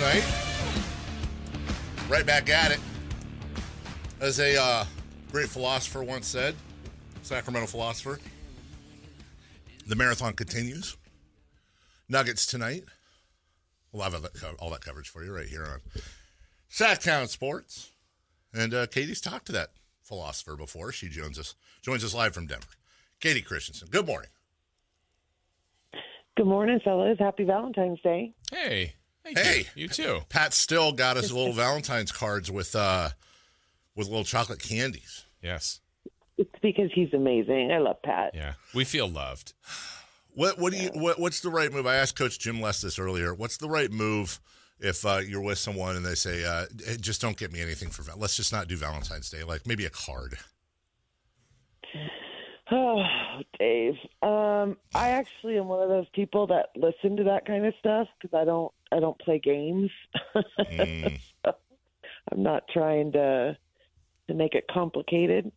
Last night. Right back at it. As a uh, great philosopher once said, Sacramento philosopher, the marathon continues. Nuggets tonight. We'll have all that, all that coverage for you right here on Sactown Sports. And uh, Kayte's talked to that philosopher before. She joins us joins us live from Denver. Kayte Christensen. Good morning. Good morning, fellas. Happy Valentine's Day. Hey. Thank Hey. You. You too. Pat still got us little Valentine's cards with uh with little chocolate candies. Yes. It's because he's amazing. I love Pat. Yeah. We feel loved. What what do you what, what's the right move? I asked Coach Jim Les this earlier. What's the right move if uh, you're with someone and they say, uh, "Hey, just don't get me anything for Val- let's just not do Valentine's Day, like maybe a card. Oh, Dave. Um, I actually am one of those people that listen to that kind of stuff because I don't. I don't play games. Mm. I'm not trying to to make it complicated.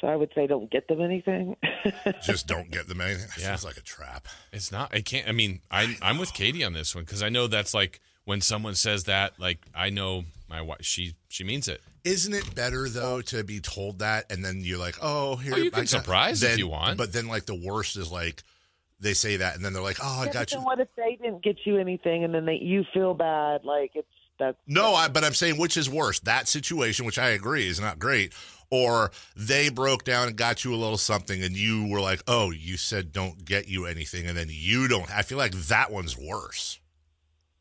So I would say don't get them anything. just don't get them anything. It Yeah. Feels like a trap. It's not. I can't. I mean, I I'm with Kayte on this one because I know that's like when someone says that. Like I know my wife. She she means it. Isn't it better though to be told that and then you're like, oh, here Oh, you I can got- surprise if you want. But then like the worst is like they say that and then they're like, oh, I Yeah, got you. what if they didn't get you anything and then they, you feel bad? Like it's that's No, I, but I'm saying which is worse, that situation, which I agree is not great, or they broke down and got you a little something, and you were like, "Oh, you said don't get you anything," and then you don't. I feel like that one's worse.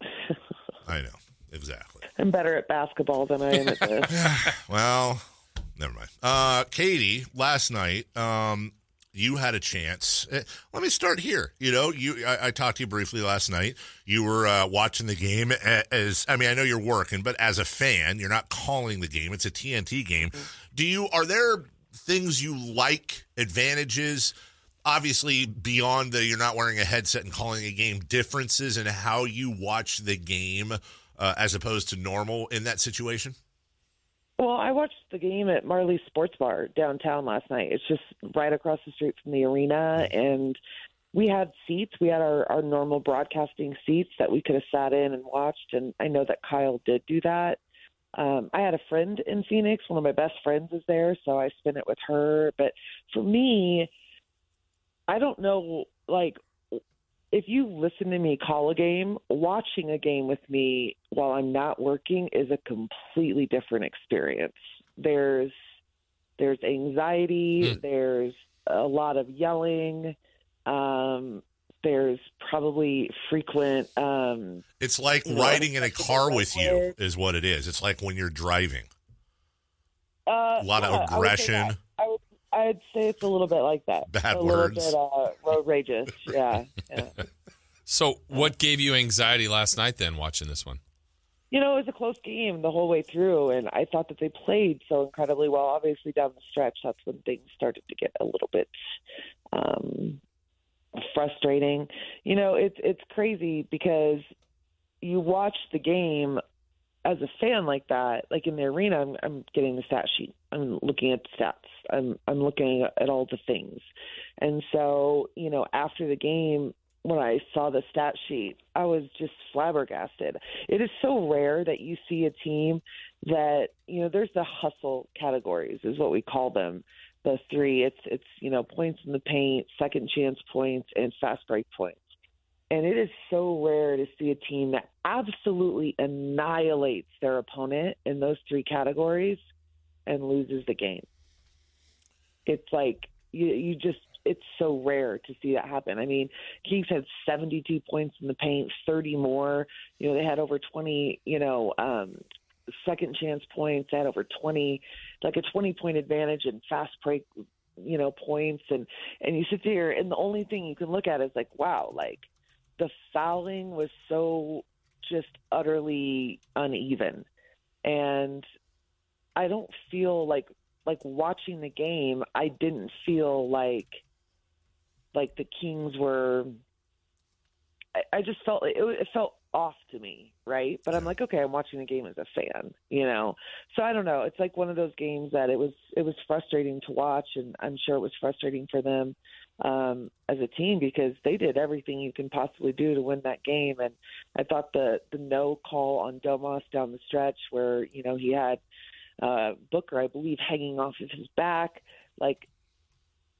I know exactly. I'm better at basketball than I am at this. Well, never mind. Uh, Kayte, last night, um, you had a chance. Eh, Let me start here. You know, you I, I talked to you briefly last night. You were uh, watching the game as I mean, I know you're working, but as a fan, you're not calling the game. It's a TNT game. Do you? Are there things you like? Advantages? Obviously, beyond the you're not wearing a headset and calling a game, differences in how you watch the game uh, as opposed to normal in that situation. Well, I watched the game at Majerle's Sports Bar downtown last night. It's just right across the street from the arena, and we had seats. We had our, our normal broadcasting seats that we could have sat in and watched. And I know that Kyle did do that. Um, I had a friend in Phoenix. One of my best friends is there, so I spent it with her. But for me, I don't know, like, if you listen to me call a game, watching a game with me while I'm not working is a completely different experience. There's there's anxiety, Hmm. there's a lot of yelling, um, there's probably frequent um, It's like You know, riding in a car with you is what it is. It's like when you're driving. uh, A lot of yeah, say aggression. That. I would I'd say it's a little bit like that. Bad a words. little bit uh, road rageous. Yeah. yeah. So, what gave you anxiety last night then watching this one? you know, it was a close game the whole way through, and I thought that they played so incredibly well. Obviously, down the stretch, that's when things started to get a little bit um, frustrating. You know, it's it's crazy because you watch the game as a fan like that, like in the arena. I'm, I'm getting the stat sheet. I'm looking at stats. I'm I'm looking at all the things, and so you know, after the game, when I saw the stat sheet, I was just flabbergasted. It is so rare that you see a team that you know. There's the hustle categories, is what we call them. The three. It's it's you know points in the paint, second chance points, and fast break points. And it is so rare to see a team that absolutely annihilates their opponent in those three categories and loses the game. It's like You, you just it's so rare to see that happen. I mean, Kings had 72 points in the paint, 30 more. You know, they had over 20. You know, um, second chance points. They had over 20, like a 20 point advantage in fast break. You know, points and and you sit there and the only thing you can look at is like, wow, like the fouling was so just utterly uneven and I don't feel like like watching the game. I didn't feel like like the Kings were. I, I just felt it, it felt off to me, right? But I'm like, okay, I'm watching the game as a fan, you know. So I don't know. It's like one of those games that it was it was frustrating to watch, and I'm sure it was frustrating for them um, as a team because they did everything you can possibly do to win that game. And I thought the the no call on Domas down the stretch, where you know he had uh, Booker, I believe, hanging off of his back, like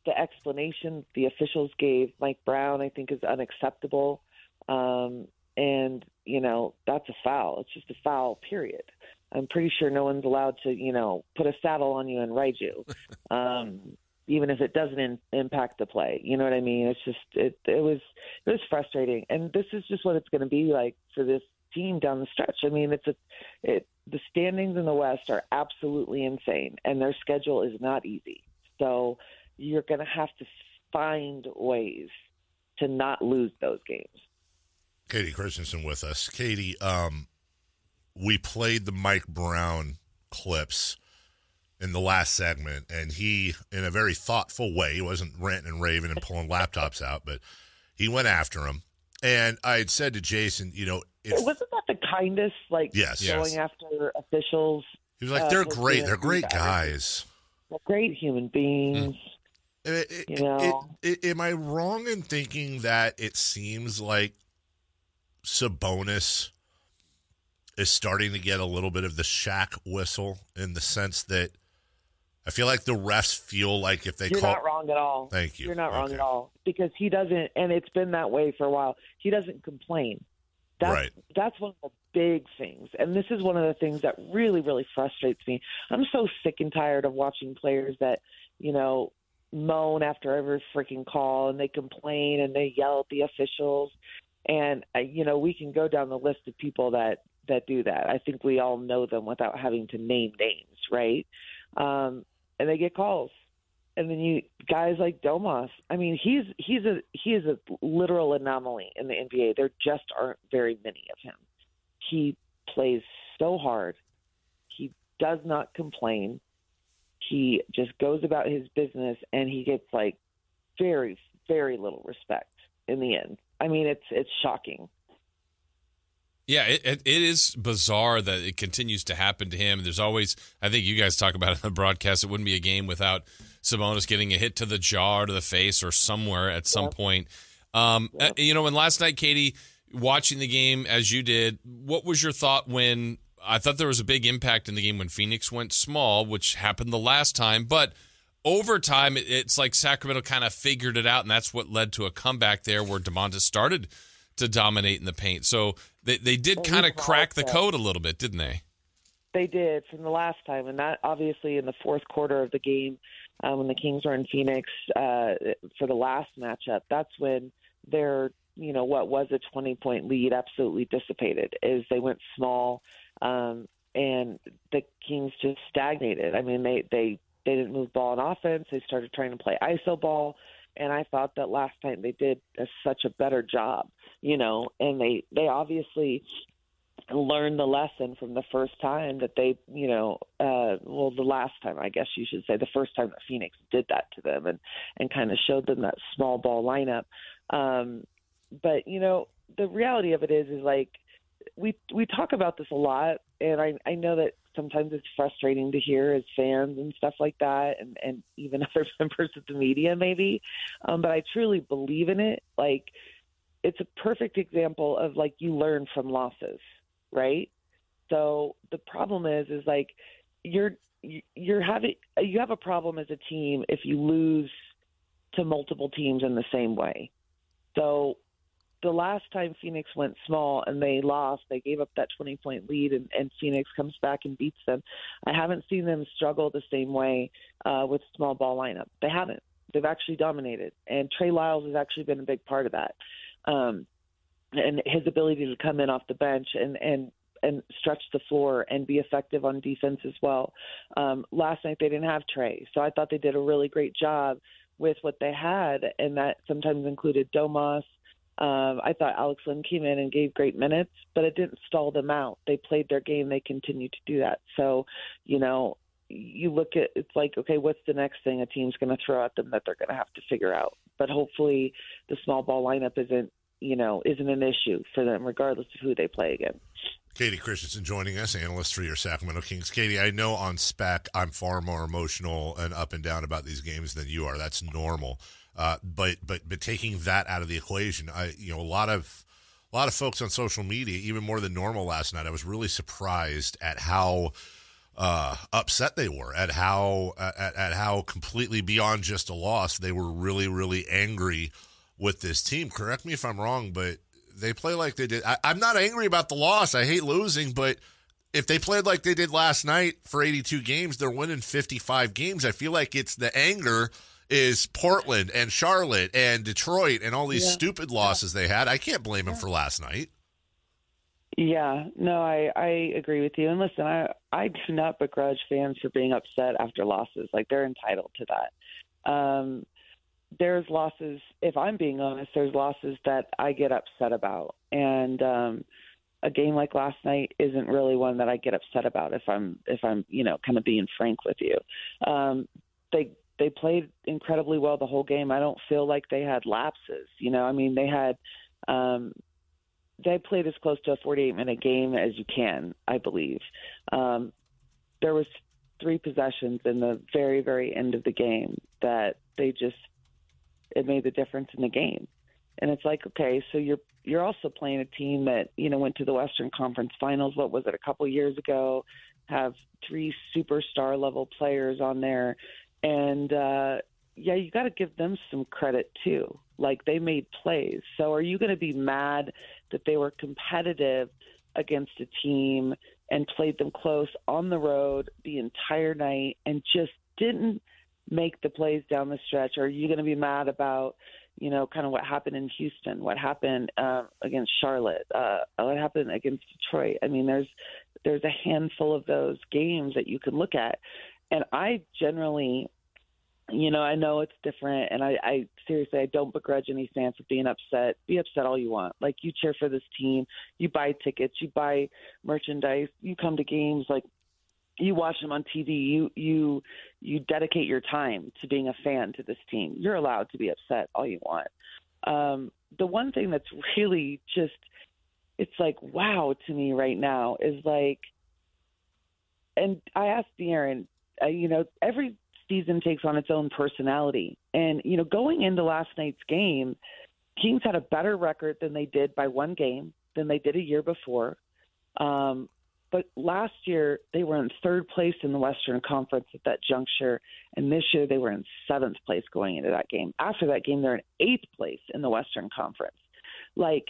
the explanation the officials gave Mike Brown, I think, is unacceptable. Um, and you know that's a foul. It's just a foul. Period. I'm pretty sure no one's allowed to, you know, put a saddle on you and ride you. Um, even if it doesn't in, impact the play. You know what I mean? It's just it it was it was frustrating, and this is just what it's going to be like for this team down the stretch. I mean, it's a it the standings in the West are absolutely insane, and their schedule is not easy. So you're going to have to find ways to not lose those games. Kayte Christensen with us. Kayte, um, we played the Mike Brown clips in the last segment, and he, in a very thoughtful way, he wasn't ranting and raving and pulling laptops out, but he went after him. And I had said to Jason, you know, if, wasn't that the kindest, like Yes. going Yes. after officials? he was like, uh, they're great. They're great guys. They're great human beings. It- it- You know. it- it- am I wrong in thinking that it seems like Sabonis is starting to get a little bit of the Shaq whistle in the sense that I feel like the refs feel like if they You're call not wrong at all. Thank you. You're not wrong at all because he doesn't, and it's been that way for a while. He doesn't complain. That's, Right. That's one of the big things, and this is one of the things that really, really frustrates me. I'm so sick and tired of watching players that, you know, moan after every freaking call and they complain and they yell at the officials, and uh, you know we can go down the list of people that that do that. I think we all know them without having to name names, right? Um, and they get calls and then you guys like Domas. I mean, he's he's a he is a literal anomaly in the NBA. There just aren't very many of him. He plays so hard. He does not complain. He just goes about his business, and he gets like very very little respect in the end. I mean, it's it's shocking. Yeah, it, it, it is bizarre that it continues to happen to him. There's always, I think you guys talk about it in the broadcast, it wouldn't be a game without Sabonis getting a hit to the jaw or to the face or somewhere at some point. Um, uh, you know, and last night, Kayte, watching the game as you did, what was your thought when I thought there was a big impact in the game when Phoenix went small, which happened the last time, but over time, it's like Sacramento kind of figured it out, and that's what led to a comeback there where Domantas started to dominate in the paint. So they, they did Well, kind of crack the also- code a little bit, didn't they? They did from the last time, and that obviously in the fourth quarter of the game uh, when the Kings were in Phoenix uh, for the last matchup. That's when their you know what was a 20 point lead absolutely dissipated as they went small um, and the Kings just stagnated. I mean they they they didn't move ball on offense. They started trying to play iso ball. And I thought that last time they did a, such a better job, you know, and they they obviously learned the lesson from the first time that they, you know, uh, well, the last time, I guess you should say, the first time that Phoenix did that to them and, and kind of showed them that small ball lineup. Um, but, you know, the reality of it is, is like, we, we talk about this a lot and I, I know that sometimes it's frustrating to hear as fans and stuff like that and, and even other members of the media maybe. Um, but I truly believe in it. Like, it's a perfect example of like you learn from losses right? So the problem is, is like you're you're having you have a problem as a team if you lose to multiple teams in the same way. So the last time Phoenix went small and they lost, they gave up that 20 point lead, and, and Phoenix comes back and beats them. I haven't seen them struggle the same way uh, with small ball lineup. They haven't. They've actually dominated, and Trey Lyles has actually been a big part of that. Um, and his ability to come in off the bench and and and stretch the floor and be effective on defense as well. Um, last night they didn't have Trey, so I thought they did a really great job with what they had, and that sometimes included Domas. Um, I thought Alex Len came in and gave great minutes, but it didn't stall them out. They played their game. They continued to do that. So, you know, you look at it's like, okay, what's the next thing a team's going to throw at them that they're going to have to figure out? But hopefully, the small ball lineup isn't, you know, isn't an issue for them, regardless of who they play against. Kayte Christensen joining us, analyst for your Sacramento Kings. Kayte, I know on spec I'm far more emotional and up and down about these games than you are. That's normal. Uh, but but but taking that out of the equation, I you know a lot of a lot of folks on social media, even more than normal last night. I was really surprised at how uh, upset they were, at how at, at how completely beyond just a loss they were really really angry with this team. Correct me if I'm wrong, but they play like they did. I, I'm not angry about the loss. I hate losing, but if they played like they did last night for 82 games, they're winning 55 games. I feel like it's the anger is Portland and Charlotte and Detroit and all these Yeah. stupid losses they had. I can't blame them for last night. Yeah, no, I I agree with you. And listen, I I do not begrudge fans for being upset after losses. Like they're entitled to that. Um, there's losses. If I'm being honest, there's losses that I get upset about, and um, a game like last night isn't really one that I get upset about. If I'm if I'm you know kind of being frank with you, um, they they played incredibly well the whole game. I don't feel like they had lapses. You know, I mean they had. Um, they played as close to a 48 minute game as you can, I believe. Um, there was three possessions in the very, very end of the game that they just it made the difference in the game. And it's like, okay, so you're you're also playing a team that you know went to the Western Conference Finals. What was it, a couple years ago? Have three superstar level players on there, and uh, yeah, you got to give them some credit too. Like they made plays. So are you going to be mad that they were competitive against a team and played them close on the road the entire night and just didn't make the plays down the stretch? Or are you going to be mad about, you know, kind of what happened in Houston, what happened uh, against Charlotte, uh, what happened against Detroit? I mean, there's there's a handful of those games that you can look at, and I generally you know, I know it's different, and I, I seriously, I don't begrudge any fans for being upset. Be upset all you want. Like you cheer for this team, you buy tickets, you buy merchandise, you come to games, like you watch them on TV. You you you dedicate your time to being a fan to this team. You're allowed to be upset all you want. Um, the one thing that's really just, it's like wow to me right now is like, and I asked De'Aaron, uh, you know, every season takes on its own personality. And, you know, going into last night's game, Kings had a better record than they did by one game than they did a year before. Um, but last year, they were in third place in the Western Conference at that juncture. And this year, they were in seventh place going into that game. After that game, they're in eighth place in the Western Conference. Like,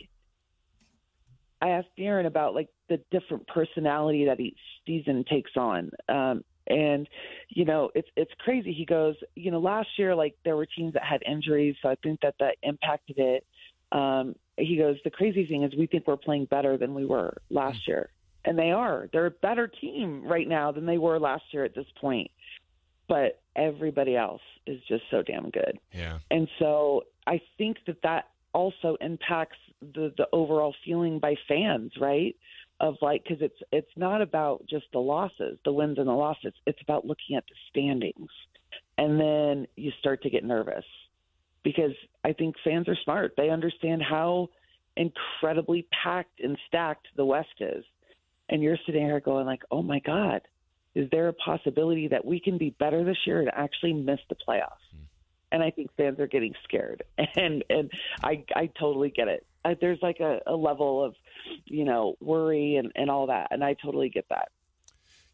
I asked Aaron about like the different personality that each season takes on. Um, and you know it's it's crazy. He goes you know last year like there were teams that had injuries so i think that that impacted it. Um he goes the crazy thing is we think we're playing better than we were last year. And they are. They're a better team right now than they were last year at this point. But everybody else is just so damn good. Yeah. and so I think that that also impacts the the overall feeling by fans, right? Of like because it's it's not about just the losses, the wins and the losses. It's about looking at the standings, and then you start to get nervous because I think fans are smart. They understand how incredibly packed and stacked the West is, and you're sitting here going like, "Oh my God." Is there a possibility that we can be better this year and actually miss the playoffs? Hmm. and I think fans are getting scared, and and I I totally get it. I, there's like a, a level of, you know, worry and and all that, and I totally get that.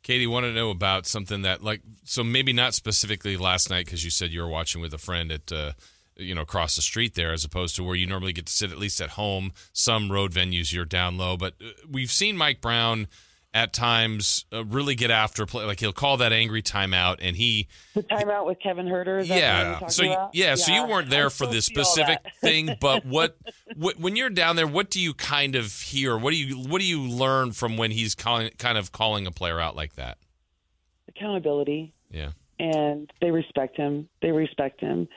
Kayte, want to know about something that, like, so maybe not specifically last night because you said you were watching with a friend at, uh, you know, across the street there, as opposed to where you normally get to sit at least at home. Some road venues you're down low, but uh, we've seen Mike Brown at times uh, really get after play. Like he'll call that angry timeout, and he The timeout with Kevin Huerter. Is that what yeah. So you- about? yeah, so you weren't there I for this specific thing, but what, what when you're down there, what do you kind of hear? What do you what do you learn from when he's calling kind of calling a player out like that? accountability. Yeah. and they respect him. They respect him,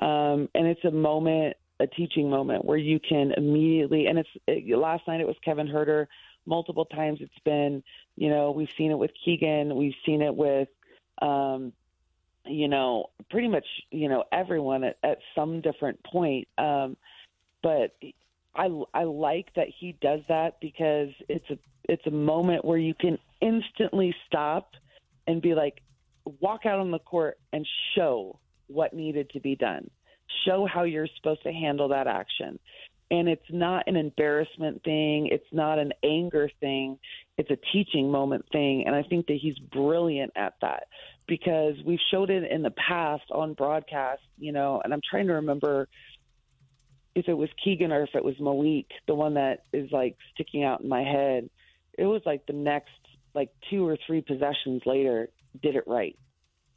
um, and it's a moment, a teaching moment where you can immediately. And it's it, last night it was Kevin Huerter. Multiple times it's been, you know, we've seen it with Keegan. We've seen it with, um, you know, pretty much, you know, everyone at, at some different point. Um, but I I like that he does that because it's a it's a moment where you can instantly stop and be like, walk out on the court and show what needed to be done. Show how you're supposed to handle that action. And it's not an embarrassment thing. It's not an anger thing. It's a teaching moment thing. And I think that he's brilliant at that because we've showed it in the past on broadcast, you know, and I'm trying to remember if it was Keegan or if it was Malik, the one that is like sticking out in my head. It was like the next like two or three possessions later did it right.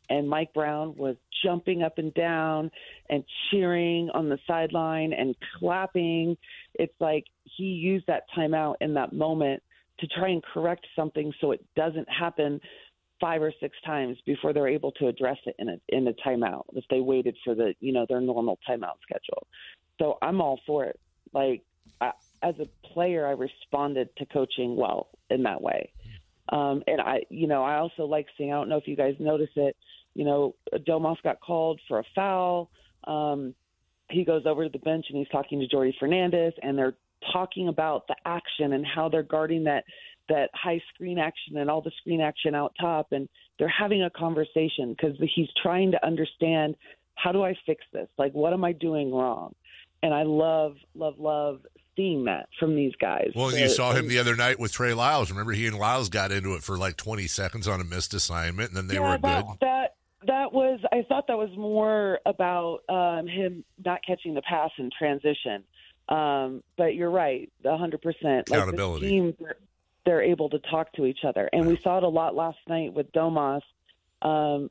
And Mike Brown was jumping up and down and cheering on the sideline and clapping. It's like he used that timeout in that moment to try and correct something so it doesn't happen five or six times before they're able to address it in a in a timeout if they waited for the you know their normal timeout schedule. So I'm all for it. Like I, as a player, I responded to coaching well in that way. Um, and I, you know, I also like seeing. I don't know if you guys notice it. You know, Domas got called for a foul. Um, he goes over to the bench and he's talking to Jordi Fernandez, and they're talking about the action and how they're guarding that that high screen action and all the screen action out top, and they're having a conversation because he's trying to understand how do I fix this? Like, what am I doing wrong? And I love, love, love seeing that from these guys. Well, you saw him the other night with Trey Lyles. Remember, he and Lyles got into it for like 20 seconds on a missed assignment, and then they yeah, were that, good. That that was. I thought that was more about um, him not catching the pass in transition. Um, but you're right, hundred percent. Like Accountability. this team, they're, they're able to talk to each other, and we saw it a lot last night with Domas. Um,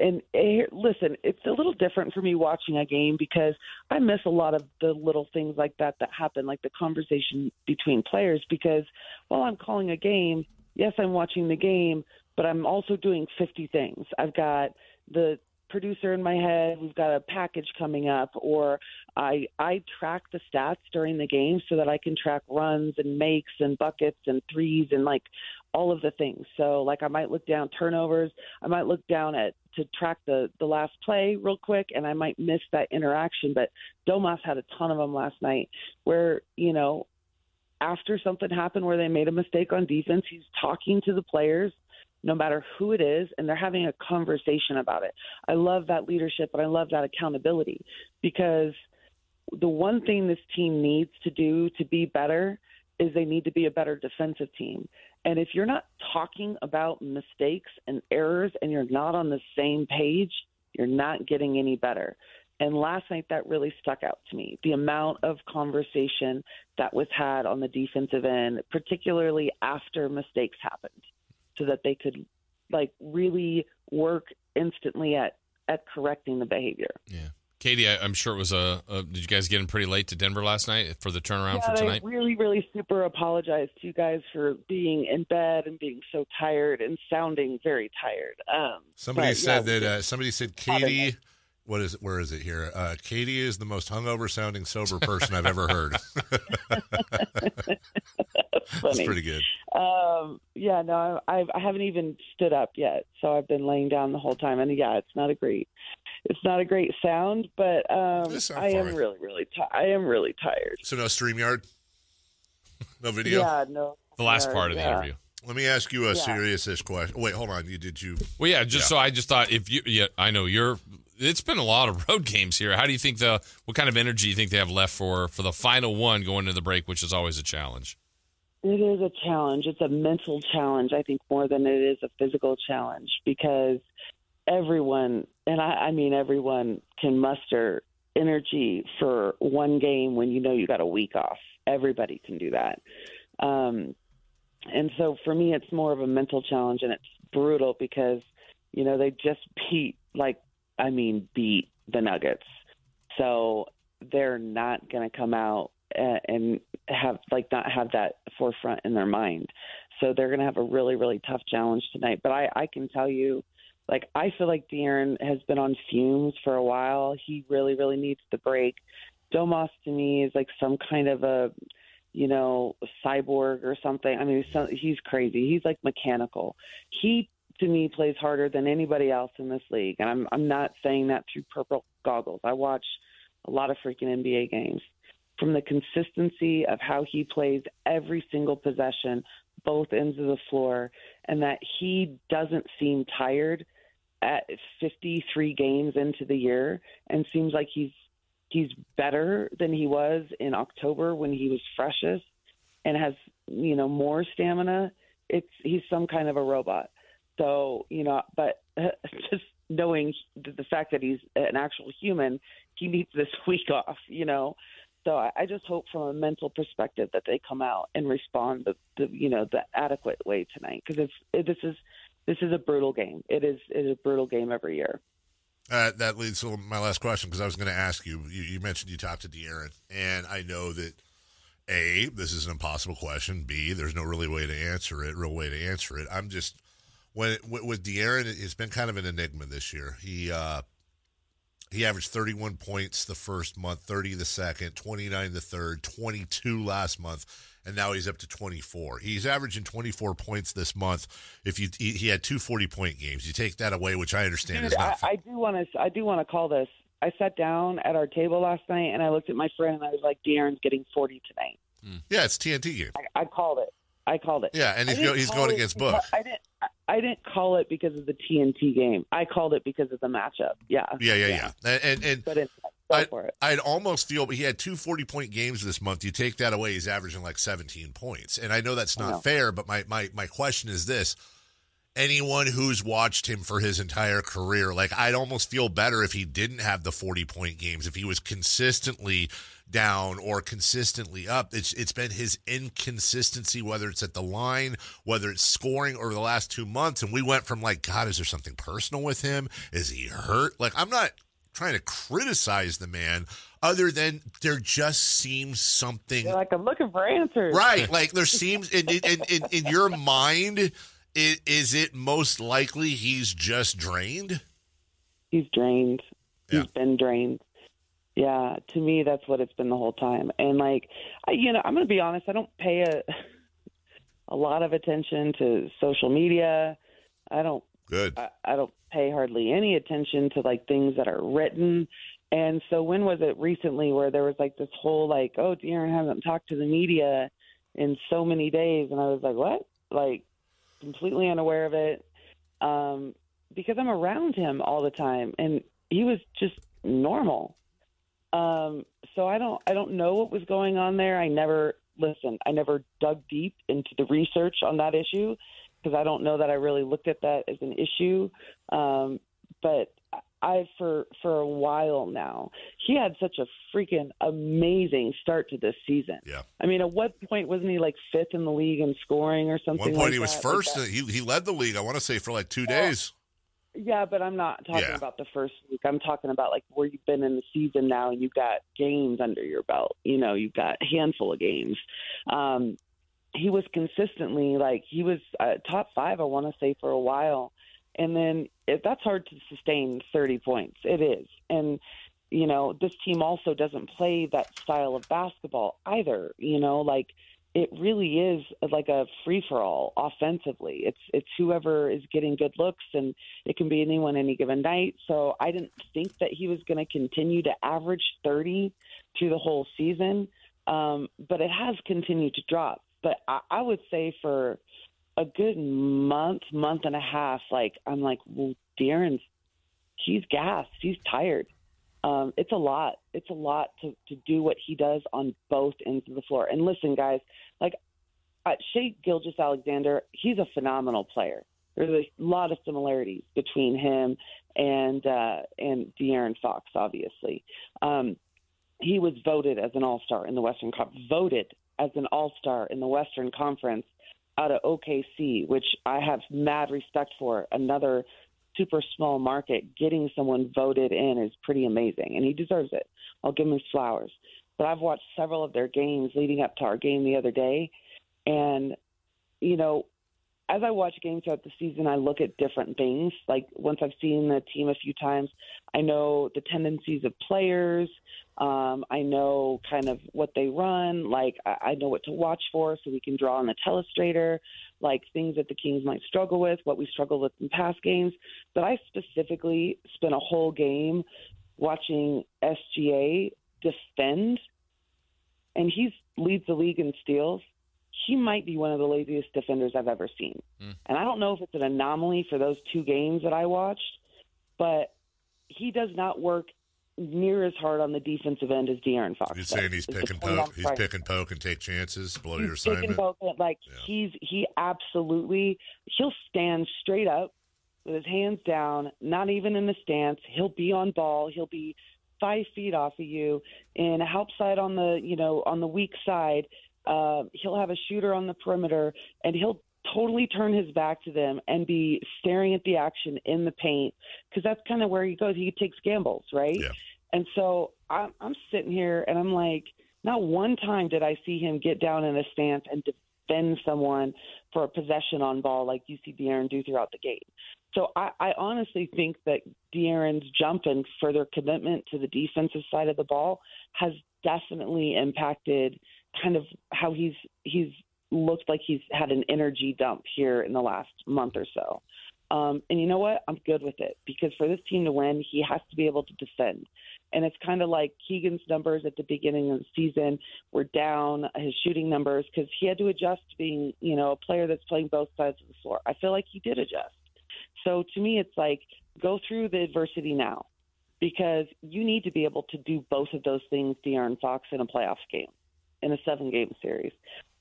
and eh, listen, it's a little different for me watching a game because I miss a lot of the little things like that that happen, like the conversation between players. Because while I'm calling a game, yes, I'm watching the game, but I'm also doing 50 things. I've got the producer in my head. We've got a package coming up, or I I track the stats during the game so that I can track runs and makes and buckets and threes and like all of the things. So like I might look down turnovers, I might look down at to track the the last play real quick, and I might miss that interaction. But Domas had a ton of them last night, where you know after something happened where they made a mistake on defense, he's talking to the players no matter who it is, and they're having a conversation about it. I love that leadership and I love that accountability because the one thing this team needs to do to be better is they need to be a better defensive team. And if you're not talking about mistakes and errors and you're not on the same page, you're not getting any better. And last night that really stuck out to me. The amount of conversation that was had on the defensive end, particularly after mistakes happened, so that they could like really work instantly at at correcting the behavior. Yeah. Kayte, I, I'm sure it was a, a. Did you guys get in pretty late to Denver last night for the turnaround Yeah, for tonight? I really, really super apologize to you guys for being in bed and being so tired and sounding very tired. Um, Somebody but, said yeah, that. Uh, somebody said Kayte. What is it? Where is it here? Uh, Kayte is the most hungover sounding sober person I've ever heard. That's funny. pretty good. Um, yeah, no, I, I haven't even stood up yet, so I've been laying down the whole time. And yeah, it's not a great, it's not a great sound, but um, sound I am fine. really, really, ti I am really tired. So no Streamyard, no video. Yeah, no. The last part of the yeah. interview. Let me ask you a Yeah. serious-ish question. Wait, hold on. You did you? Well, yeah, just so I just thought if you, yeah, I know you're. It's been a lot of road games here. How do you think the what kind of energy do you think they have left for for the final one going into the break, which is always a challenge? It is a challenge. It's a mental challenge, I think, more than it is a physical challenge because everyone, and I, I mean everyone, can muster energy for one game when you know you got a week off. Everybody can do that. Um, and so for me, it's more of a mental challenge, and it's brutal because you know they just beat like I mean beat the Nuggets, so they're not going to come out and have like not have that forefront in their mind. So they're going to have a really really tough challenge tonight. But I I can tell you. Like I feel like De'Aaron has been on fumes for a while. He really, really needs the break. Domas to me is like some kind of a you know, cyborg or something. I mean, he's, so, he's crazy. He's like mechanical. He to me plays harder than anybody else in this league, and I'm I'm not saying that through purple goggles. I watch a lot of freaking NBA games. From the consistency of how he plays every single possession, both ends of the floor, and that he doesn't seem tired at 53 games into the year and seems like he's he's better than he was in October when he was freshest and has you know more stamina. It's he's some kind of a robot. So you know, but just knowing the fact that he's an actual human, he needs this week off. You know. So I, I just hope from a mental perspective that they come out and respond the, the you know the adequate way tonight because it's it, this is this is a brutal game. It is it is a brutal game every year. Uh, that leads to my last question because I was going to ask you, you. You mentioned you talked to De'Aaron, and I know that a this is an impossible question. B there's no really way to answer it. Real way to answer it. I'm just when with De'Aaron, it's been kind of an enigma this year. He uh, he averaged 31 points the first month, 30 the second, 29 the third, 22 last month and now he's up to 24. He's averaging 24 points this month. If you he, he had two 40 point games, you take that away, which I understand Dude, is not. I, I do want to. I do want to call this. I sat down at our table last night and I looked at my friend and I was like, De'Aaron's getting 40 tonight. Hmm. Yeah, it's TNT game. I, I called it. I called it. Yeah, and he's go, he's going against Book. I didn't. I didn't call it because of the TNT game. I called it because of the matchup. Yeah. Yeah, yeah, yeah. And and, and But I, it. I'd almost feel he had two 40 point games this month. You take that away, he's averaging like 17 points. And I know that's not fair, but my, my, my question is this. Anyone who's watched him for his entire career, like I'd almost feel better if he didn't have the 40 point games, if he was consistently down or consistently up. It's it's been his inconsistency, whether it's at the line, whether it's scoring over the last two months. And we went from like, God, is there something personal with him? Is he hurt? Like I'm not trying to criticize the man other than there just seems something You're like I'm looking for answers. right like there seems in in, in, in your mind is, is it most likely he's just drained He's drained. Yeah. He's been drained. Yeah, to me that's what it's been the whole time. And like, I, you know, I'm going to be honest. I don't pay a a lot of attention to social media. I don't good I, I don't pay hardly any attention to like things that are written. And so when was it recently where there was like this whole like, oh, De'Aaron hasn't talked to the media in so many days, and I was like, what? Like completely unaware of it, um, because I'm around him all the time, and he was just normal. Um, so I don't I don't know what was going on there. I never listen. I never dug deep into the research on that issue because I don't know that I really looked at that as an issue. Um, but I for for a while now, he had such a freaking amazing start to this season. Yeah. I mean, at what point wasn't he like fifth in the league in scoring or something? one point like he was that? First that? he, he led the league i want to say for like two days Yeah, but I'm not talking Yeah. about the first week. I'm talking about like where you've been in the season now and you've got games under your belt. You know, you've got a handful of games. Um, he was consistently like he was uh, top five. I want to say for a while, and then it, that's hard to sustain 30 points. It is, and you know this team also doesn't play that style of basketball either. You know, like it really is like a free for all offensively. It's it's whoever is getting good looks and it can be anyone any given night. So I didn't think that he was going to continue to average 30 through the whole season, um, but it has continued to drop. But I, I would say for a good month, month and a half, like I'm like, well, De'Aaron's he's gassed, he's tired. Um, it's a lot. It's a lot to, to do what he does on both ends of the floor. And listen, guys, like uh, Shea Gilgis Alexander, he's a phenomenal player. There's a lot of similarities between him and uh, and De'Aaron Fox, obviously. Um, he was voted as an All Star in the Western Conference. Voted as an All Star in the Western Conference out of OKC, which I have mad respect for. Another super small market, getting someone voted in is pretty amazing, and he deserves it. I'll give him his flowers. But I've watched several of their games leading up to our game the other day, and you know, as I watch games throughout the season, I look at different things. Like once I've seen the team a few times, I know the tendencies of players. Um, I know kind of what they run. Like I, I know what to watch for, so we can draw on the telestrator. Like things that the Kings might struggle with, what we struggle with in past games. But I specifically spent a whole game watching SGA defend, and he leads the league in steals he might be one of the laziest defenders I've ever seen. Mm. And I don't know if it's an anomaly for those two games that I watched, but he does not work near as hard on the defensive end as De'Aaron Fox. You're saying he's pick and poke, he's pick and poke and take chances, blow he's your assignment. Poke, like yeah. he's he absolutely he'll stand straight up with his hands down, not even in the stance. He'll be on ball. He'll be five feet off of you and help side on the you know on the weak side uh, he'll have a shooter on the perimeter, and he'll totally turn his back to them and be staring at the action in the paint because that's kind of where he goes. He takes gambles, right? Yeah. And so I'm, I'm sitting here and I'm like, not one time did I see him get down in a stance and defend someone for a possession on ball like you see De'Aaron do throughout the game. So I, I honestly think that De'Aaron's jump and further commitment to the defensive side of the ball has definitely impacted – kind of how he's he's looked like he's had an energy dump here in the last month or so. Um, and you know what? I'm good with it because for this team to win, he has to be able to defend. And it's kind of like Keegan's numbers at the beginning of the season were down, his shooting numbers, because he had to adjust to being, you know, a player that's playing both sides of the floor. I feel like he did adjust. So to me, it's like go through the adversity now because you need to be able to do both of those things, De'Aaron Fox, in a playoff game in a seven game series.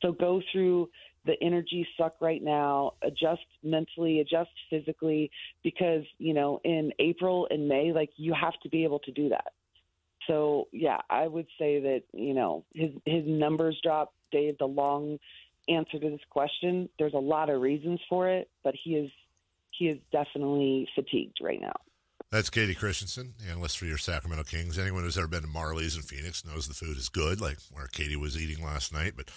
So go through the energy suck right now, adjust mentally, adjust physically, because, you know, in April and May, like you have to be able to do that. So yeah, I would say that, you know, his his numbers drop, Dave, the long answer to this question. There's a lot of reasons for it, but he is he is definitely fatigued right now. That's Kayte Christensen, analyst for your Sacramento Kings. Anyone who's ever been to Majerle's in Phoenix knows the food is good, like where Kayte was eating last night. But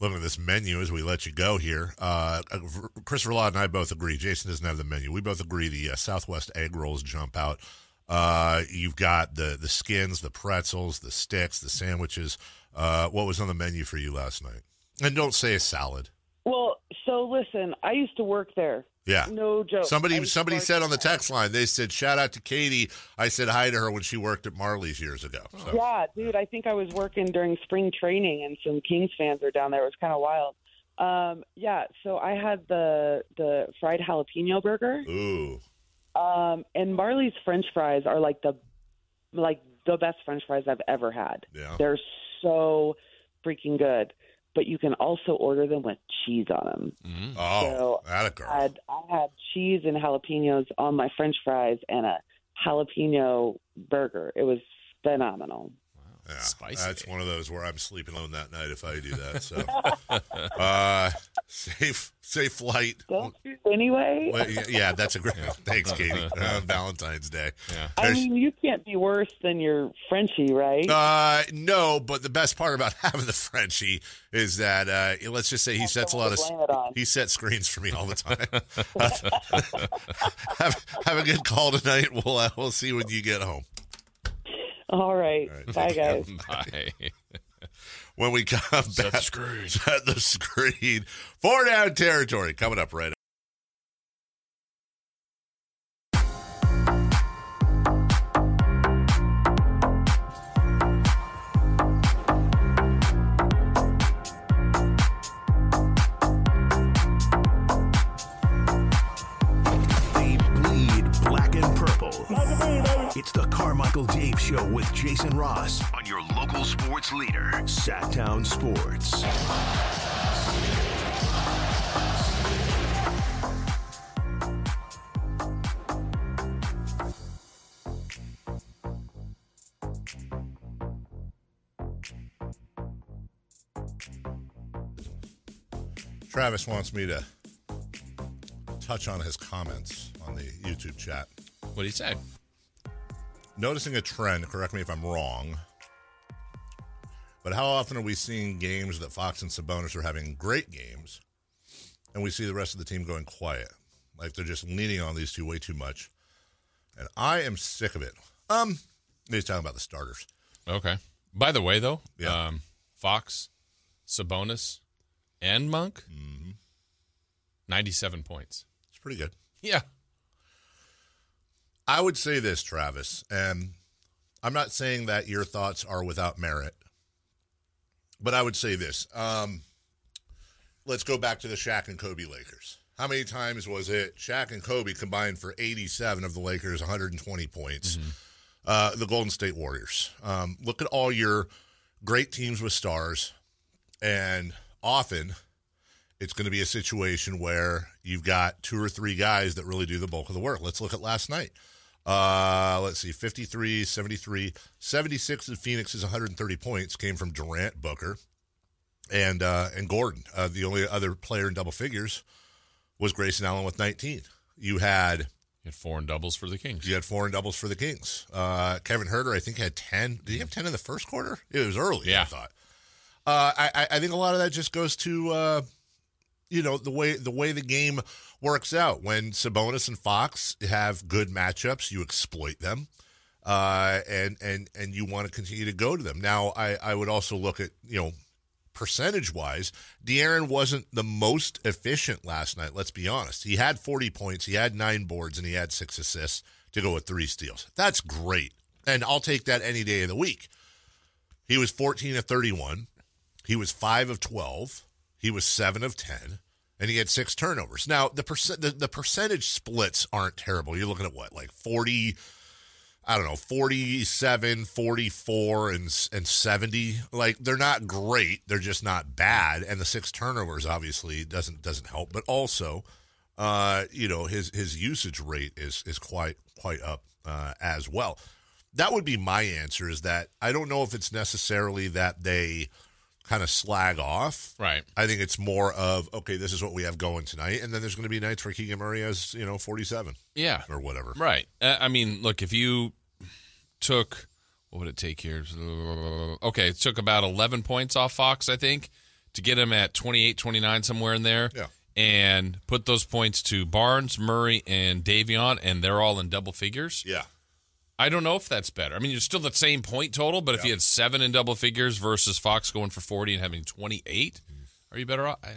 looking at this menu as we let you go here, uh, Christopher Law and I both agree. Jason doesn't have the menu. We both agree the uh, Southwest egg rolls jump out. Uh, you've got the the skins, the pretzels, the sticks, the sandwiches. Uh, what was on the menu for you last night? And don't say a salad. Well, so listen, I used to work there. Yeah. No joke. Somebody somebody said on the text line, they said, shout out to Kayte. I said hi to her when she worked at Majerle's years ago. So. Yeah, dude, I think I was working during spring training and some Kings fans are down there. It was kind of wild. Um, yeah, so I had the the fried jalapeno burger. Ooh. Um, and Majerle's French fries are like the like the best French fries I've ever had. Yeah. They're so freaking good but you can also order them with cheese on them. Mm-hmm. Oh, so that a girl. I had, I had cheese and jalapenos on my French fries and a jalapeno burger. It was phenomenal. Yeah, Spicy. That's one of those where I'm sleeping alone that night if I do that. So, uh, safe, safe flight. Don't you anyway? Well, yeah, that's a great. Thanks, Kayte. Uh, Valentine's Day. Yeah. I mean, you can't be worse than your Frenchie, right? Uh, no, but the best part about having the Frenchie is that uh, let's just say he sets a lot of he sets screens for me all the time. have, have a good call tonight. We'll uh, we'll see when you get home. All right. All right. Bye, guys. Bye. when we come set back, the screen. set the screen. Four down territory coming up right Travis wants me to touch on his comments on the YouTube chat. What do you say? Noticing a trend, correct me if I'm wrong, but how often are we seeing games that Fox and Sabonis are having great games and we see the rest of the team going quiet? Like they're just leaning on these two way too much. And I am sick of it. Um, he's talking about the starters. Okay. By the way, though, Yeah. um, Fox, Sabonis, and Monk, Mm-hmm. 97 points. It's pretty good. Yeah. I would say this, Travis, and I'm not saying that your thoughts are without merit, but I would say this. Um, let's go back to the Shaq and Kobe Lakers. How many times was it Shaq and Kobe combined for 87 of the Lakers, 120 points? Uh, the Golden State Warriors. Um, look at all your great teams with stars, and often it's going to be a situation where you've got two or three guys that really do the bulk of the work. Let's look at last night. Uh, let's see, 53, 73, 76 of Phoenix's 130 points came from Durant, Booker, and uh, and Gordon. Uh, the only other player in double figures was Grayson Allen with 19. You had You had four and doubles for the Kings. you had four and doubles for the Kings. Uh, Kevin Huerter, I think, had 10. Did he have 10 in the first quarter? It was early, Yeah. I thought. Uh, I, I- think a lot of that just goes to, uh, you know, the way the way the game works out. When Sabonis and Fox have good matchups, you exploit them, uh, and and and you want to continue to go to them. Now, I, I would also look at you know percentage wise, De'Aaron wasn't the most efficient last night. Let's be honest. He had 40 points, he had nine boards, and he had six assists to go with three steals. That's great. And I'll take that any day of the week. He was 14 of 31. He was 5 of 12. He was 7 of 10. And he had six turnovers. Now, the, percent, the, the percentage splits aren't terrible. You're looking at what, like 40, I don't know, 47, 44, and, and 70. Like, they're not great. They're just not bad. And the six turnovers obviously doesn't doesn't help. But also, uh, you know, his his usage rate is is quite quite up uh, as well. That would be my answer. Is that I don't know if it's necessarily that they kind of slag off. Right. I think it's more of okay, this is what we have going tonight, and then there's going to be nights where Keegan Murray has you know 47 Yeah. or whatever. Right. Uh, I mean, look, if you took, what would it take here? Okay, it took about 11 points off Fox, I think, to get him at 28, 29, somewhere in there. Yeah. And put those points to Barnes, Murray, and Davion, and they're all in double figures. Yeah, I don't know if that's better. I mean, you're still the same point total, but if you had seven in double figures versus Fox going for 40 and having 28, are you better off? I,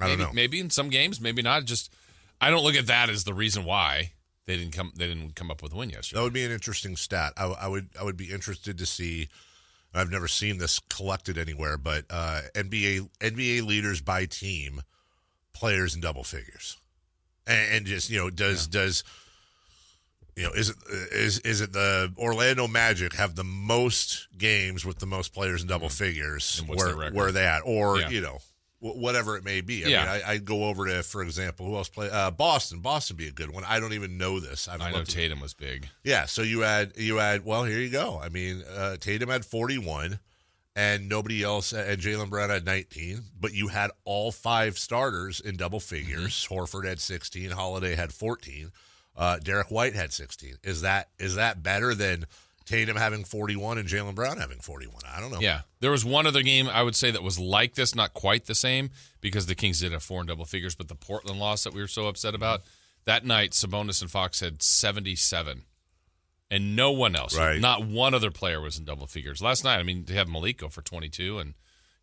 I don't maybe, know. Maybe in some games, maybe not. Just I don't look at that as the reason why they didn't come. They didn't come up with a win yesterday. that would be an interesting stat. I, I would I would be interested to see. I've never seen this collected anywhere, but uh, NBA NBA leaders by team, players in double figures, and, and just you know does does you know is it is is it the Orlando Magic have the most games with the most players in double figures? And what's Where where are they at? Or Yeah. you know wh- whatever it may be. I Yeah. mean, I, I'd go over to, for example, who else play? Uh, Boston. Boston be a good one. I don't even know this. I've I know Tatum was big. yeah, so you had you had well, here you go. I mean, uh, Tatum had forty one, and nobody else, and Jaylen Brown had nineteen. But you had all five starters in double figures. Horford had sixteen. Holiday had fourteen. Uh, Derrick White had sixteen. Is that is that better than Tatum having forty one and Jaylen Brown having forty one? I don't know. Yeah, there was one other game I would say that was like this, not quite the same, because the Kings did have four in double figures, but the Portland loss that we were so upset about that night, Sabonis and Fox had seventy-seven, and no one else, Right. not one other player was in double figures last night. I mean, they have Malik go for twenty-two, and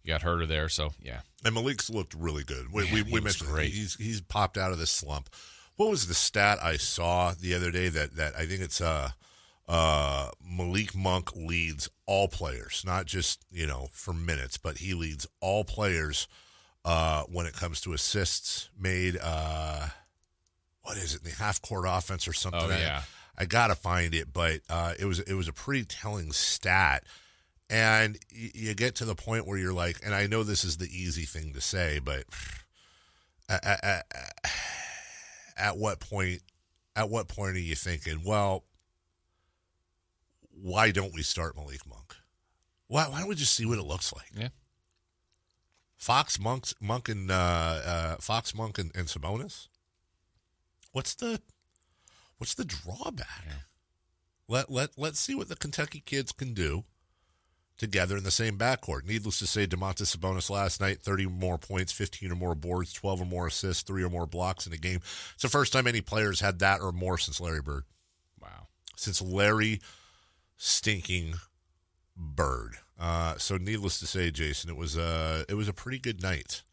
you got Huerter there, so yeah, And Malik's looked really good. We, Man, we, we mentioned great. he's he's popped out of this slump. What was the stat I saw the other day that that I think it's uh uh Malik Monk leads all players, not just you know for minutes, but he leads all players uh when it comes to assists made. uh What is it? The half court offense or something? Oh, I- yeah. I gotta find it, but uh, it was it was a pretty telling stat. And y- you get to the point where you're like, and I know this is the easy thing to say, but at, at, at what point? At what point are you thinking? Well, why don't we start Malik Monk? Why, why don't we just see what it looks like? yeah, Fox, Monk, Monk, and uh, uh, Fox, Monk, and, and Sabonis. What's the what's the drawback? Let let let's see what the Kentucky kids can do together in the same backcourt. Needless to say, Domantas Sabonis last night, 30 more points, 15 or more boards, 12 or more assists, three or more blocks in a game. It's the first time any players had that or more since Larry Bird. Wow. Since Larry stinking Bird. Uh, so needless to say, Jason, it was uh, it was a pretty good night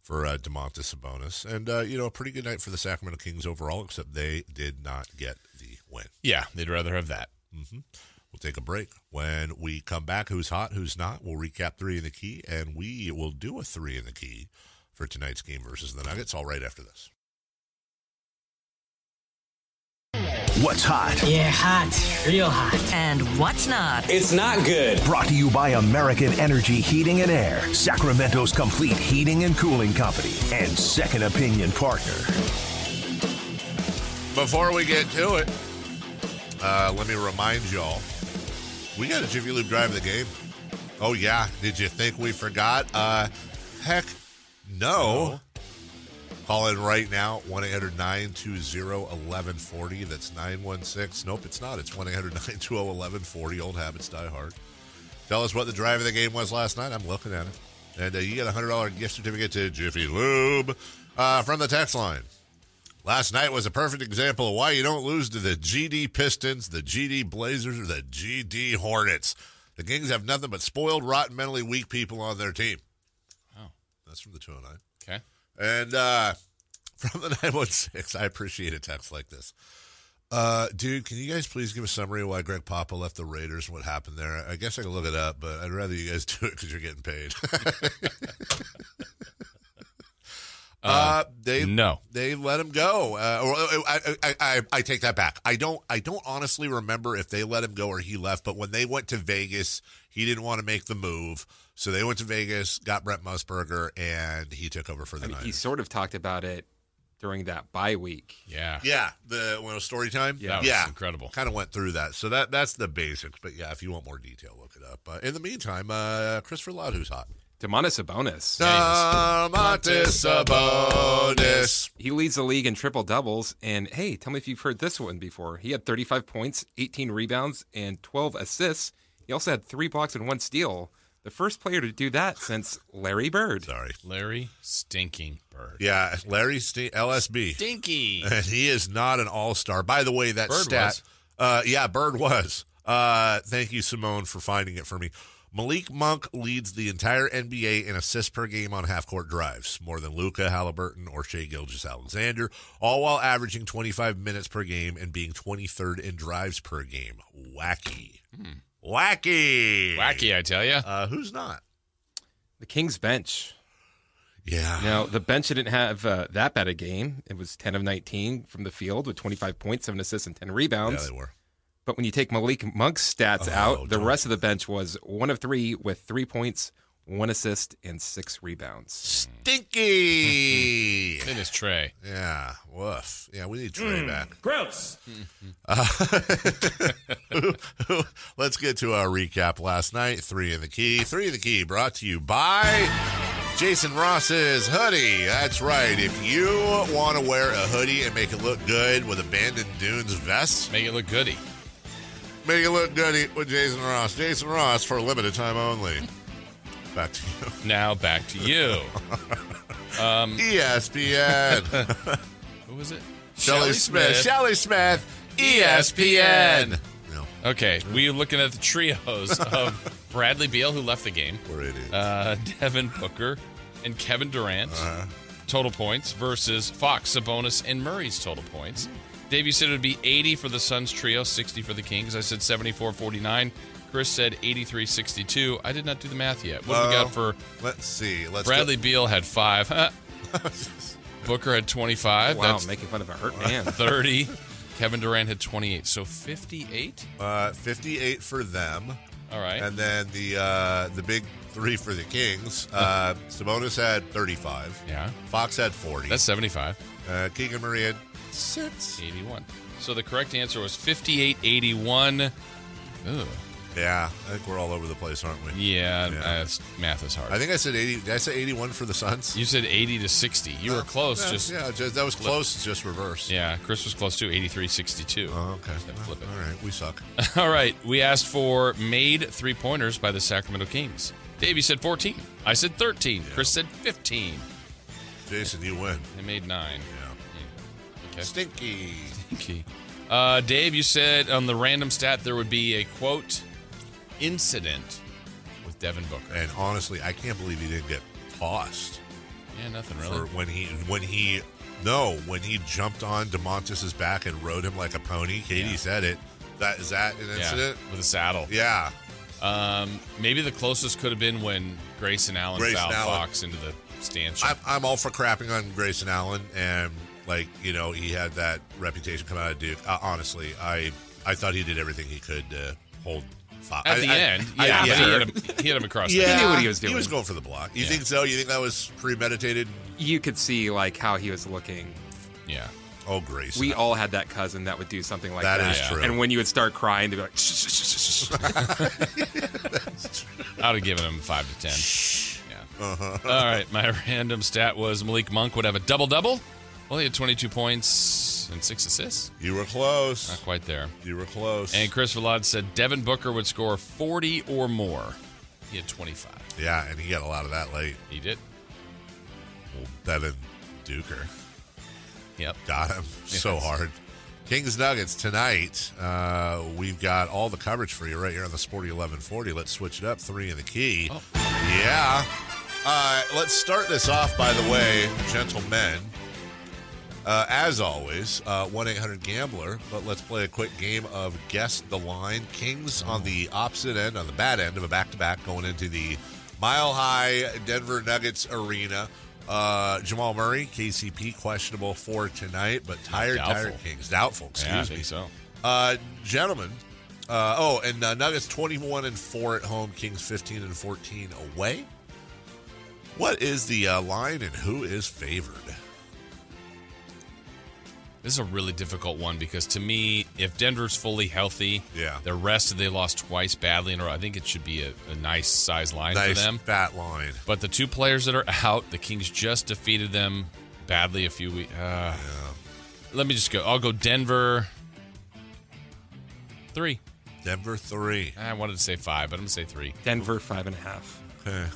for uh, Domantas Sabonis, and uh, you know a pretty good night for the Sacramento Kings overall. Except they did not get the win. Yeah, they'd rather have that. We'll take a break. When we come back, who's hot, who's not, we'll recap three in the key, and we will do a three in the key for tonight's game versus the Nuggets. All right after this. What's hot? Yeah, hot. Real hot. And what's not? It's not good. Brought to you by American Energy Heating and Air, Sacramento's complete heating and cooling company, and second opinion partner. Before we get to it, uh, let me remind y'all we got a Jiffy Lube drive of the game. Oh, yeah. Did you think we forgot? Uh, heck, no. Call in right now, 1 800 920 1140. That's 916. Nope, it's not. It's 1 800 920 1140. Old habits die hard. Tell us what the drive of the game was last night. I'm looking at it. And uh, you get a $100 gift certificate to Jiffy Lube uh, from the text line. Last night was a perfect example of why you don't lose to the GD Pistons, the GD Blazers, or the GD Hornets. The Kings have nothing but spoiled, rotten, mentally weak people on their team. Oh. That's from the 209. Okay. And uh, from the 916, I appreciate a text like this. Uh, dude, can you guys please give a summary of why Greg Papa left the Raiders and what happened there? I guess I can look it up, but I'd rather you guys do it because you're getting paid. uh, they no. they let him go. Uh, or I, I, I, I take that back. I don't I don't honestly remember if they let him go or he left. But when they went to Vegas, he didn't want to make the move, so they went to Vegas, got Brent Musburger, and he took over for the I mean, Niners. he sort of talked about it during that bye week. Yeah. Yeah, the when it was story time. That was yeah, incredible. Kind of went through that. So that that's the basics. But yeah, if you want more detail, look it up. Uh, in the meantime, uh, Christopher Loud, who's hot? Domantas Sabonis. Domantas Sabonis. He leads the league in triple doubles. And hey, tell me if you've heard this one before. He had 35 points, 18 rebounds, and 12 assists. He also had three blocks and one steal. The first player to do that since Larry Bird. Sorry. Larry Stinking Bird. Yeah, Larry Ste LSB. Stinky. And he is not an all star. By the way, that Bird stat. was. Uh, yeah, Bird was. Uh, thank you, Simone, for finding it for me. Malik Monk leads the entire NBA in assists per game on half court drives, more than Luka Haliburton or Shai Gilgeous-Alexander, all while averaging 25 minutes per game and being 23rd in drives per game. Wacky. Wacky. Wacky, I tell you. Uh, who's not? The Kings bench. Yeah. Now, the bench didn't have uh, that bad a game. It was 10 of 19 from the field with 25 points, 7 assists, and 10 rebounds. Yeah, rebounds. they were. But when you take Malik Monk's stats Oh, out, the rest of the bench was 1 of 3 with 3 points, 1 assist, and 6 rebounds. Stinky. In his tray. yeah. Woof. Yeah, we need Trey mm. back. Gross. Let's get to our recap last night. Three in the key. Three in the key brought to you by Jason Ross's hoodie. That's right. If you want to wear a hoodie and make it look good with Abandoned Dunes vest, Make it look goody. Make it look good with Jason Ross. Jason Ross for a limited time only. Back to you. Now back to you. Um, ESPN. Who was it? Shelley Smith. Shelley Smith. E ESPN. No, Okay, we looking at the trios of Bradley Beal, who left the game, we're idiots. uh, Devin Booker, and Kevin Durant. Uh-huh. Total points versus Fox, Sabonis, and Murray's total points. Dave, you said it would be 80 for the Suns trio, 60 for the Kings. I said 74 49. Chris said 83 62. I did not do the math yet. What do we got for Let's see. Let's Bradley Beal had five. Booker had 25. Wow, That's making fun of a hurt man. 30. Kevin Durant had 28. So 58? Uh, 58 for them. All right. And then the uh, the big three for the Kings. Uh, Sabonis had 35. yeah. Fox had 40. That's 75. uh, Keegan Murray had six. 81. So the correct answer was 58 81. Ugh. Yeah, I think we're all over the place, aren't we? Yeah, Yeah. uh, math is hard. I think I said 80. Did I say 81 for the Suns? you said 80 to 60. You were close. Yeah, just yeah, just, that was close. Just reverse. yeah. Chris was close too. 83 62. Oh, okay. Just have to flip it. All right, we suck. All right. We asked for made three pointers by the Sacramento Kings. Davey said 14. I said 13. Chris said 15. Jason, you win. They made nine. Yeah. Okay. Stinky. Key. Uh, Dave, you said on the random stat there would be a quote incident with Devin Booker. And honestly, I can't believe he didn't get tossed Yeah, nothing really. when he when he no when he jumped on Domantas's back and rode him like a pony. Kayte Yeah. said it. That is that an Yeah, incident? with a saddle. Yeah. Um, maybe the closest could have been when Grayson Allen Grayson fouled Allen. Fox into the stanchion. I'm, I'm all for crapping on Grayson Allen, and like you know, he had that reputation come out of Duke. Uh, honestly, I I thought he did everything he could to hold. Fo- At I- the I- end, I- yeah, but yeah. he hit him. He hit him across. Yeah, the He knew what he was doing. He was going for the block. You Yeah. think so? You think that was premeditated? You could see like how he was looking. Yeah. Oh, Grayson. We all had that cousin that would do something like That that. is true. And when you would start crying, to be like, shh, shh, shh, shh, shh. I would have given him five to ten. Yeah. All right. My random stat was Malik Monk would have a double double. Well, he had 22 points and six assists. you were close. Not quite there. You were close. And Chris Vallad said Devin Booker would score 40 or more. He had 25. yeah, and he got a lot of that late. He did. Well, Devin Duker Yep. got him so hard. Kings Nuggets tonight. Uh, we've got all the coverage for you right here on the Sporty 1140. Let's switch it up. Three in the key. Oh. Yeah. Uh, let's start this off, by the way, gentlemen. Uh, as always, uh, 1 800 Gambler, but let's play a quick game of Guess the Line. Kings on the opposite end, on the bad end of a back to back, going into the Mile High Denver Nuggets Arena. Uh, Jamal Murray, KCP, questionable for tonight, but tired, Doubtful. tired Kings. Doubtful, excuse yeah, me. so. Uh, gentlemen, uh, oh, and uh, Nuggets 21 and 4 at home, Kings 15 and 14 away. What is the uh, line and who is favored? This is a really difficult one because to me, if Denver's fully healthy, Yeah. the rest they lost twice badly in a row. I think it should be a, a nice size line nice for them. fat line. But the two players that are out, the Kings just defeated them badly a few weeks. Uh, Let me just go. I'll go Denver three. Denver 3. I wanted to say five, but I'm gonna say three. Denver five and a half. Okay.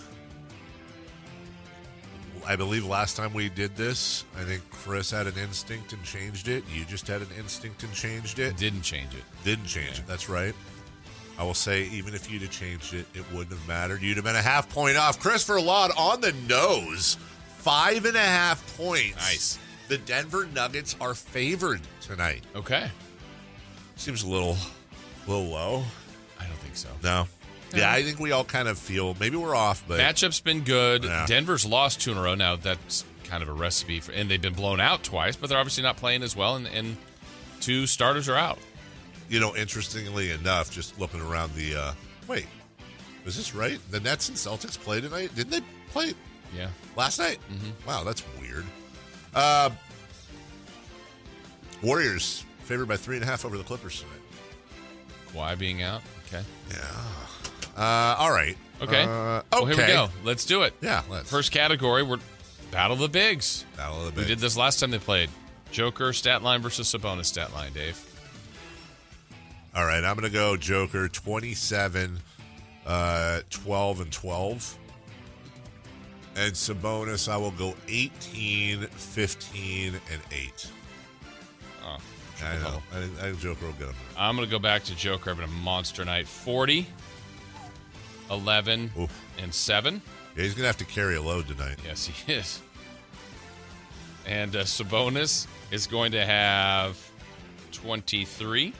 I believe last time we did this, I think Chris had an instinct and changed it. You just had an instinct and changed it. Didn't change it. Didn't change it. That's right. I will say, even if you'd have changed it, it wouldn't have mattered. You'd have been a half point off. Christopher Laud on the nose. Five and a half points. Nice. The Denver Nuggets are favored tonight. Okay. Seems a little, little low. I don't think so. No. Yeah, I think we all kind of feel maybe we're off, but Matchup's been good. Yeah. Denver's lost two in a row. Now that's kind of a recipe for, and they've been blown out twice, but they're obviously not playing as well. And, and two starters are out. you know, interestingly enough, just looking around the. Uh, wait, was this right? The Nets and Celtics play tonight? Didn't they play Yeah. last night? Wow, that's weird. Uh, Warriors favored by three and a half over the Clippers tonight. Kawhi being out. Okay. Yeah. Uh, all right. Okay. Uh, Well, here we okay. go. Let's do it. Yeah. Let's First category, we're Battle of the Bigs. battle of the Bigs. We did this last time they played. Joker stat line versus Sabonis stat line, Dave. All right, I'm going to go Joker 27, uh, 12, and 12. And Sabonis, I will go 18, 15, and 8. Oh, I know. I think, I think Joker will get him. I'm going to go back to Joker having a monster night. 40, 11, Oof. and 7. Yeah, he's going to have to carry a load tonight. Yes, he is. And uh, Sabonis is going to have 23,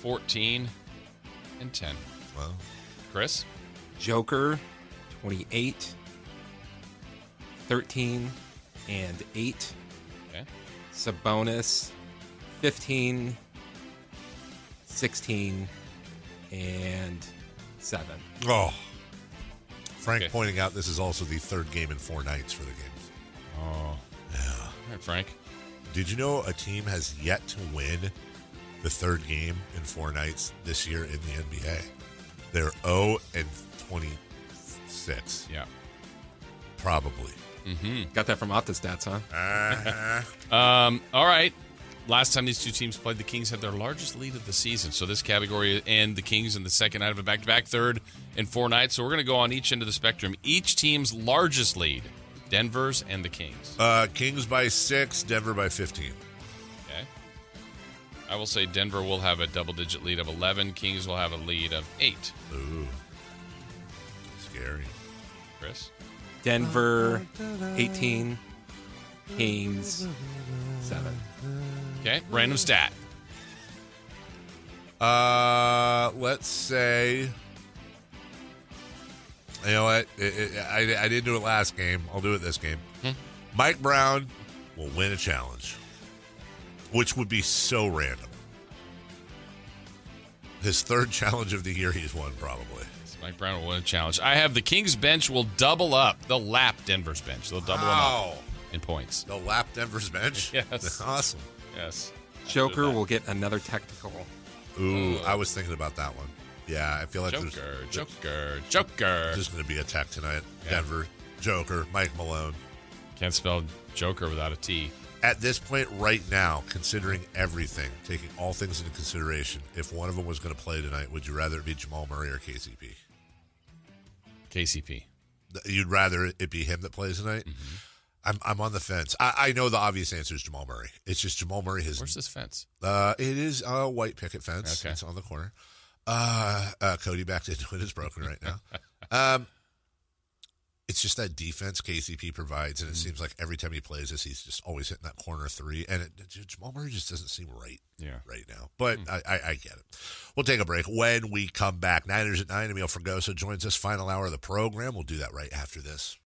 14, and 10. Well, Chris? Joker 28, 13, and 8. Okay. Sabonis 15, 16, and 7. oh. Frank Okay. pointing out this is also the third game in four nights for the games. Oh. Yeah. All right, Frank. Did you know a team has yet to win the third game in four nights this year in the NBA. They're 0 and 26, Yeah. probably. Got that from OptaStats, huh? Uh-huh. Um, all right. Last time these two teams played, the Kings had their largest lead of the season. So this category and the Kings in the second night of a back-to-back, third and four nights. So we're going to go on each end of the spectrum. Each team's largest lead, Denver's and the Kings. uh, Kings by six, Denver by 15. Okay. I will say Denver will have a double-digit lead of 11. Kings will have a lead of eight. Ooh. Scary. Chris? Denver, 18. Kings, 7. Okay. Random stat. Uh, let's say. You know what? It, it, I, I didn't do it last game. I'll do it this game. Mike Brown will win a challenge, which would be so random. His third challenge of the year he's won, probably. Mike Brown will win a challenge. I have the Kings bench will double up. They'll lap Denver's bench. They'll double them Wow. up in points. They'll lap Denver's bench? Yes. awesome. Yes. Joker will get another technical. Ooh, I was thinking about that one. Yeah, I feel like Joker, there's, Joker, Joker. there's going to be a tech tonight. Yeah. Denver, Joker, Mike Malone. Can't spell Joker without a T. At this point, right now, considering everything, taking all things into consideration, if one of them was going to play tonight, would you rather it be Jamal Murray or KCP? KCP. You'd rather it be him that plays tonight? Mm-hmm. I'm I'm on the fence. I, I know the obvious answer is Jamal Murray. It's just Jamal Murray has Where's this fence? Uh, it is a white picket fence. Okay. It's on the corner. Uh, uh, Cody backed into it. It's broken right now. um, it's just that defense KCP provides, and it seems like every time he plays this, he's just always hitting that corner three. And it, Jamal Murray just doesn't seem right Yeah. right now. But I, I, I get it. We'll take a break. When we come back, Niners at nine. Emil Fragoso joins us. Final hour of the program. We'll do that right after this.